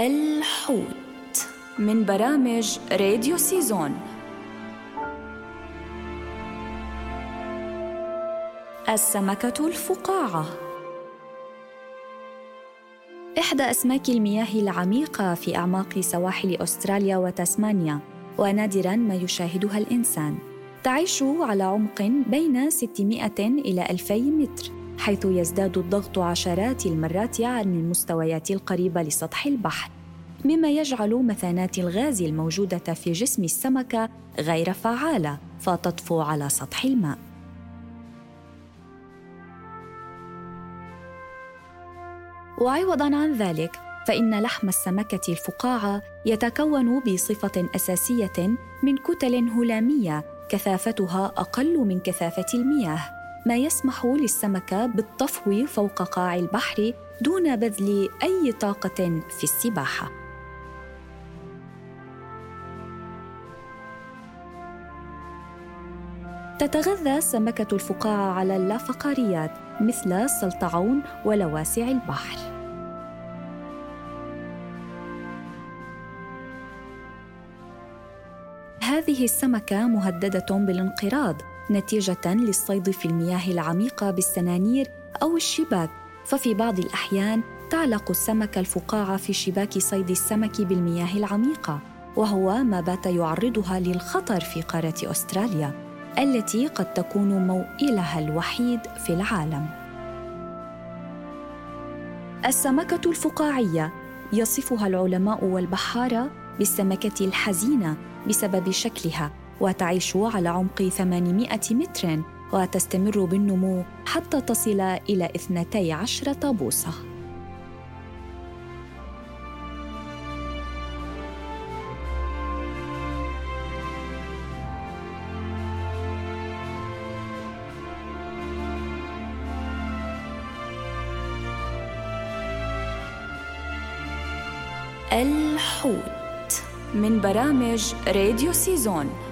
الحوت من برامج راديو سيزون. السمكة الفقاعة. إحدى أسماك المياه العميقة في أعماق سواحل أستراليا وتسمانيا ونادرا ما يشاهدها الإنسان. تعيش على عمق بين 600 إلى 2000 متر. حيث يزداد الضغط عشرات المرات عن المستويات القريبة لسطح البحر مما يجعل مثانات الغاز الموجودة في جسم السمكة غير فعالة فتطفو على سطح الماء. وعوضا عن ذلك فإن لحم السمكة الفقاعة يتكون بصفة أساسية من كتل هلامية كثافتها أقل من كثافة المياه. ما يسمح للسمكة بالطفو فوق قاع البحر دون بذل أي طاقة في السباحة. تتغذى السمكة الفقاعة على اللافقاريات مثل السلطعون ولواسع البحر. هذه السمكة مهددة بالانقراض نتيجة للصيد في المياه العميقة بالسنانير أو الشباك. ففي بعض الأحيان تعلق السمكة الفقاعة في شباك صيد السمك بالمياه العميقة وهو ما بات يعرضها للخطر في قارة أستراليا التي قد تكون موئلها الوحيد في العالم. السمكة الفقاعية يصفها العلماء والبحارة بالسمكة الحزينة بسبب شكلها وتعيش على عمق 800 متر وتستمر بالنمو حتى تصل إلى 12 بوصة الحوت من برامج راديو سيزون.